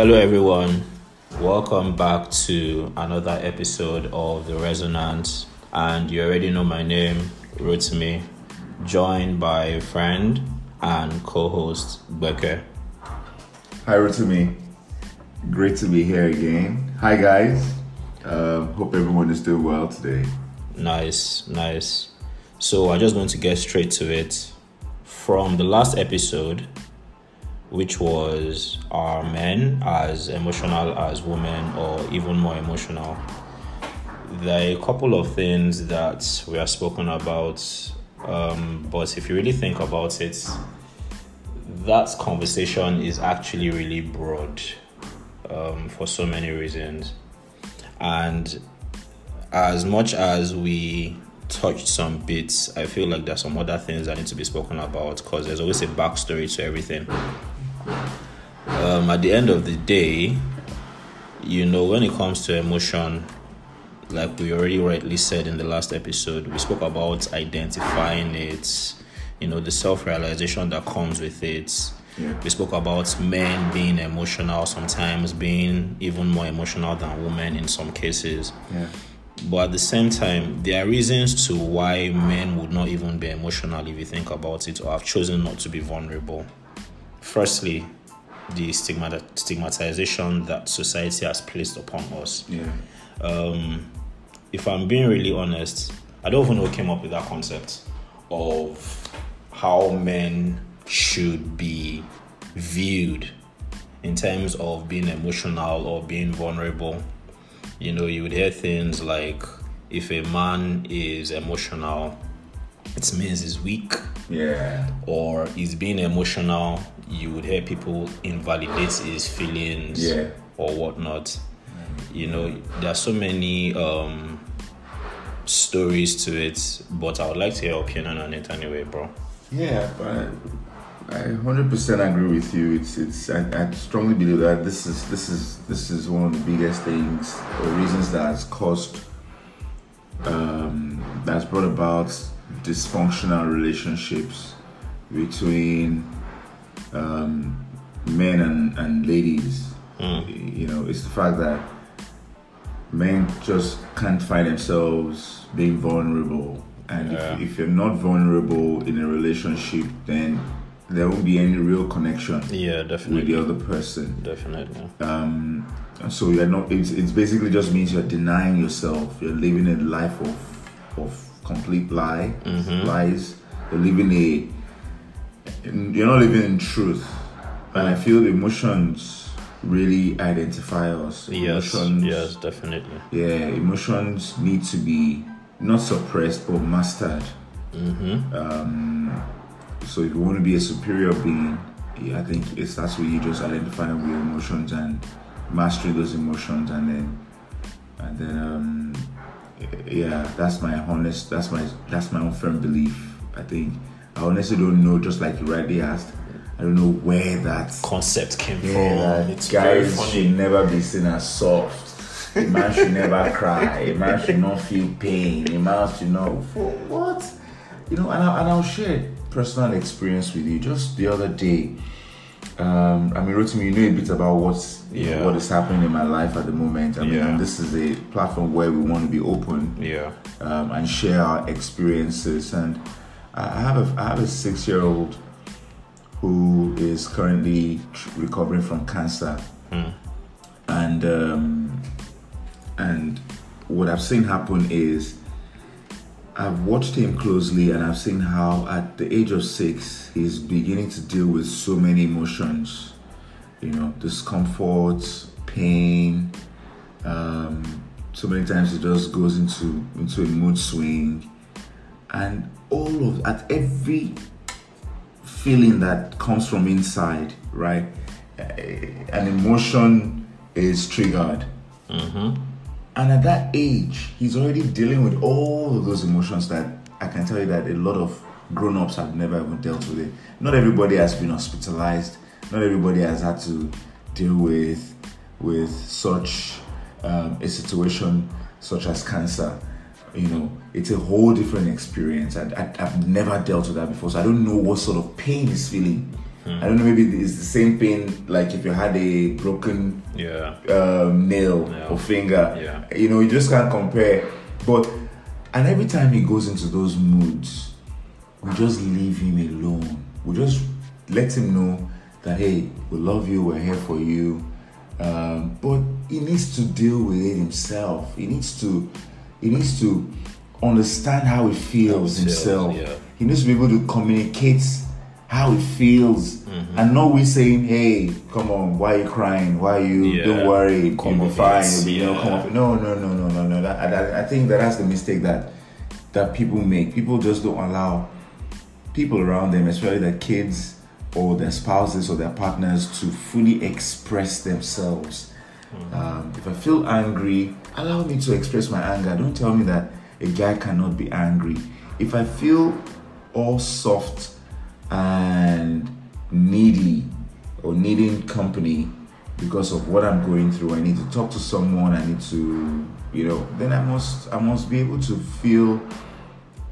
Hello, everyone. Welcome back to another episode of The Resonance. And you already know my name, Rotimi, joined by a friend and co host, Becker. Hi, Rotimi. Great to be here again. Hi, guys. Uh, hope everyone is doing well today. Nice, nice. So, I'm just going to get straight to it. From the last episode, which was are men as emotional as women or even more emotional. There are a couple of things that we have spoken about um, but if you really think about it that conversation is actually really broad um, for so many reasons. And as much as we touched some bits i feel like there's some other things that need to be spoken about because there's always a backstory to everything um, at the end of the day, you know, when it comes to emotion, like we already rightly said in the last episode, we spoke about identifying it, you know, the self realization that comes with it. Yeah. We spoke about men being emotional, sometimes being even more emotional than women in some cases. Yeah. But at the same time, there are reasons to why men would not even be emotional if you think about it or have chosen not to be vulnerable. Firstly, the stigma- stigmatization that society has placed upon us. Yeah. Um, if I'm being really honest, I don't even know who came up with that concept of how men should be viewed in terms of being emotional or being vulnerable. You know, you would hear things like if a man is emotional, it means he's weak Yeah. or he's being emotional, you would hear people invalidate his feelings Yeah. or whatnot. You know, there are so many um, stories to it, but I would like to hear your opinion on it anyway, bro. Yeah, but I 100% agree with you. It's it's I, I strongly believe that this is this is this is one of the biggest things or reasons that has caused um, that's brought about dysfunctional relationships between um, men and, and ladies. You know, it's the fact that men just can't find themselves being vulnerable. And Yeah. if, if you're not vulnerable in a relationship, then there won't be any real connection Yeah, with definitely. the other person. Definitely. Um, so you're not. It's, it's basically just means you're denying yourself. You're living a life of of complete lie, Mm-hmm. lies. You're living a. You're not living in truth, and I feel the emotions really identify us. Yes, Emotions, yes, definitely. yeah, emotions need to be not suppressed but mastered. Mm-hmm. Um, so if you want to be a superior being, yeah, I think it starts with you just identifying with your emotions and mastering those emotions, and then and then um, yeah, that's my honest, that's my that's my own firm belief. I think I honestly don't know, just like you rightly asked, I don't know where that Concept came yeah, from. It's guys should never be seen as soft. A man should never cry. A man should not feel pain. A man should not. For what? You know, and, I, and I'll share personal experience with you. Just the other day, um, I mean, Rotimi, you know a bit about what's Yeah. what is happening in my life at the moment. I mean, Yeah. and this is a platform where we want to be open Yeah. um, and share our experiences. And I have a I have a six year old who is currently tr- recovering from cancer, Hmm. and um, and what I've seen happen is I've watched him closely, and I've seen how at the age of six he's beginning to deal with so many emotions, you know, discomfort, pain. Um, so many times he just goes into into a mood swing, and all of at every feeling that comes from inside, right? An emotion is triggered. Mm-hmm. And at that age, he's already dealing with all of those emotions that I can tell you that a lot of grown ups have never even dealt with it. Not everybody has been hospitalized, not everybody has had to deal with with such um, a situation such as cancer. You know, it's a whole different experience. And I, I've never dealt with that before, so I don't know what sort of pain he's feeling. I don't know. Maybe it's the same pain like if you had a broken Yeah. um, nail Yeah. or finger. Yeah. You know, you just can't compare. But and every time he goes into those moods, we just leave him alone. We just let him know that hey, we love you, we're here for you. Um, but he needs to deal with it himself. He needs to he needs to understand how he feels How he feels, himself. yeah. He needs to be able to communicate how he feels Mm-hmm. and not we saying, Hey, come on, why are you crying? Why are you Yeah. don't worry, Come you'll be fine, you'll be, you know, yeah. come up. No, no, no, no, no, no. That, I, I think that that's the mistake that that people make. People just don't allow people around them, especially their kids or their spouses or their partners, to fully express themselves. Um, if I feel angry, allow me to express my anger. Don't tell me that a guy cannot be angry. If I feel all soft and needy or needing company because of what I'm going through, I need to talk to someone. I need to, you know, then I must I must be able to feel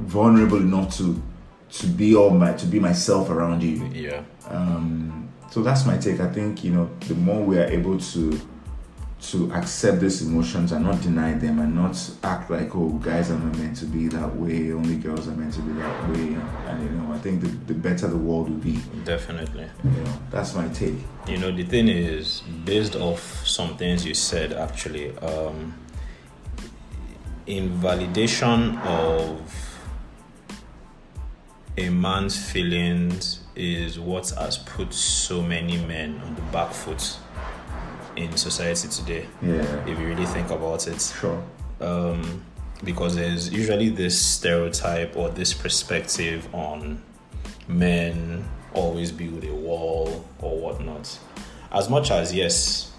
vulnerable enough to to be all my to be myself around you. Yeah. Um, so that's my take. I think you know the more we are able to to accept these emotions and not deny them and not act like oh guys are not meant to be that way, only girls are meant to be that way. And you know I think the, the better the world will be. Definitely. You know that's my take. You know, the thing is, based off some things you said, actually, um, invalidation of a man's feelings is what has put so many men on the back foot in society today. Yeah, If you really think about it, sure. um, because there's usually this stereotype or this perspective on men always build a wall or whatnot. As much as yes,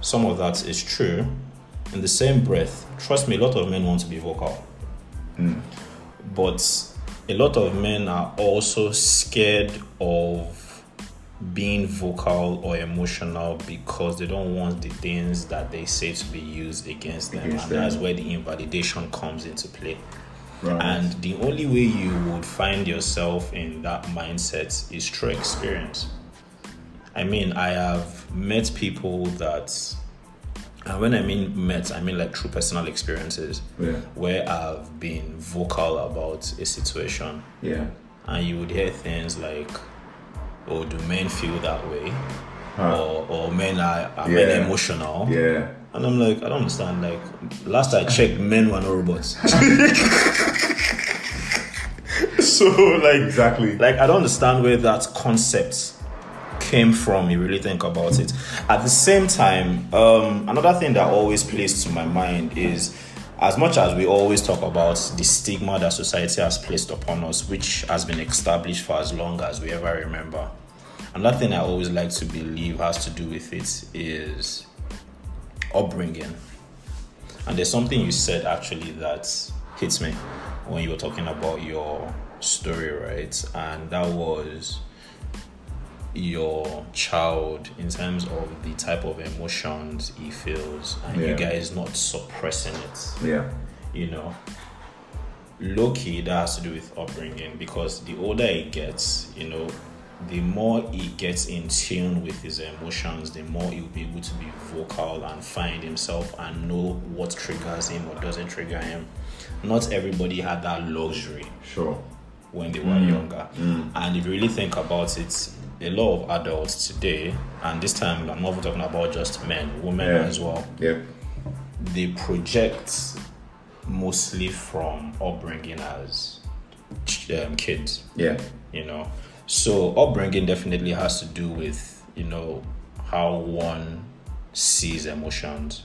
some of that is true, in the same breath, trust me, a lot of men want to be vocal. But a lot of men are also scared of being vocal or emotional because they don't want the things that they say to be used against them. Against and them. that's where the invalidation comes into play. Right. And the only way you would find yourself in that mindset is through experience. I mean, I have met people that, and when I mean met, I mean like through personal experiences yeah, where I've been vocal about a situation, yeah. and you would hear things like, "Oh, do men feel that way?" Huh. Or, or men are, are Yeah. men emotional? Yeah. And I'm like, I don't understand. Like, last I checked, men were not robots. so, like, Exactly. like I don't understand where that concept came from. You really think about it. At the same time, um, another thing that always plays to my mind is, as much as we always talk about the stigma that society has placed upon us, which has been established for as long as we ever remember. Another thing I always like to believe has to do with it is upbringing. And there's something you said actually that hits me when you were talking about your story, right? And that was your child in terms of the type of emotions he feels, and you guys not suppressing it Yeah. you know, low key that has to do with upbringing because the older he gets, you know, the more he gets in tune with his emotions, the more he'll be able to be vocal and find himself and know what triggers him or doesn't trigger him. Not everybody had that luxury Sure. when they were mm. younger. Mm. And if you really think about it, a lot of adults today, and this time I'm not talking about just men, women Yeah. as well, Yeah. they project mostly from upbringing as um, kids, Yeah. you know. So upbringing definitely has to do with you know how one sees emotions,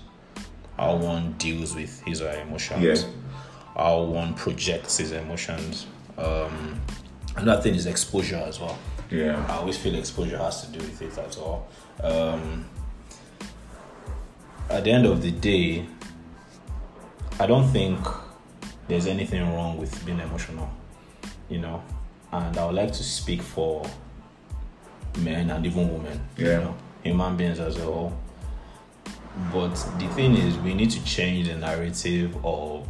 how one deals with his or her emotions, Yeah. how one projects his emotions. Um, another thing is exposure as well. Yeah. I always feel exposure has to do with it as well. Um, at the end of the day, I don't think there's anything wrong with being emotional, you know, and I would like to speak for men and even women, you know, human beings as a whole. But the thing is, we need to change the narrative of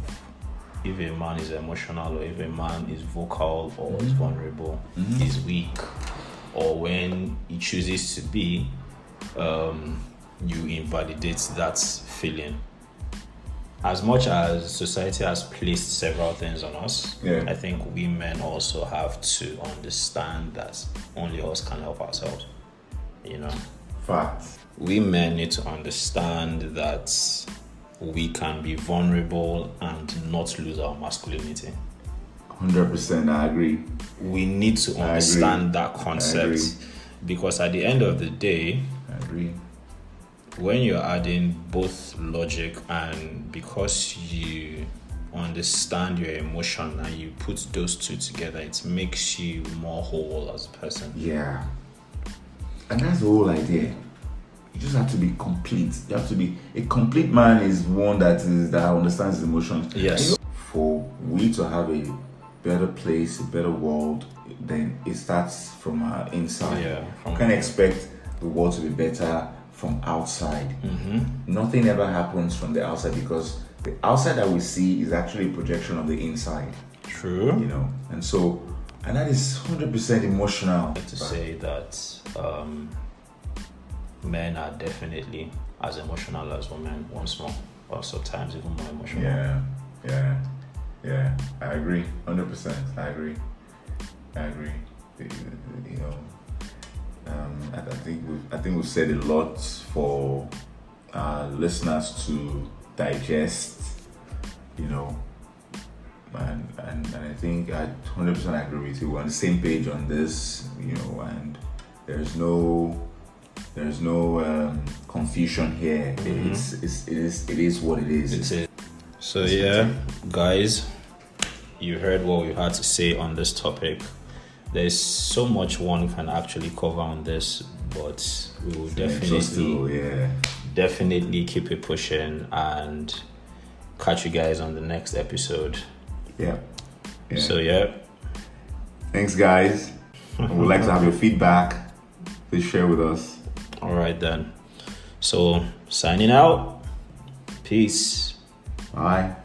if a man is emotional or if a man is vocal or is vulnerable, is weak. Or when he chooses to be, um, you invalidate that feeling. As much as society has placed several things on us, Yeah. I think we men also have to understand that only us can help ourselves. You know, Facts. we men need to understand that we can be vulnerable and not lose our masculinity. Hundred percent. I agree. We need to understand that concept because at the end of the day, I agree. when you're adding both logic and because you understand your emotion and you put those two together, it makes you more whole as a person. Yeah. And that's the whole idea. You just have to be complete. You have to be a complete man is one that is that understands his emotions. Yes. For we to have a better place, a better world, then it starts from our inside. Yeah, from- you can't expect the world to be better from outside. Mm-hmm. Nothing ever happens from the outside because the outside that we see is actually a projection of the inside. True. You know, and so and that is hundred percent emotional. to say that um, men are definitely as emotional as women once more, or sometimes even more emotional. Yeah, yeah, yeah. I agree, hundred percent. I agree. I agree. You know, um, I, I think we I think we've said a lot for uh, listeners to digest. You know, and and, and I think I hundred percent agree with you. We're on the same page on this. You know, and there's no there's no um, confusion here. Mhm. It's, it's it is it is what it is. It's it. So yeah, guys, you heard what we had to say on this topic. There's so much one can actually cover on this, but we will definitely yeah. definitely keep it pushing and catch you guys on the next episode. Yeah. yeah. So yeah, Thanks, guys. We'd like to have your feedback. Please share with us. all right then. So signing out. Peace. Bye.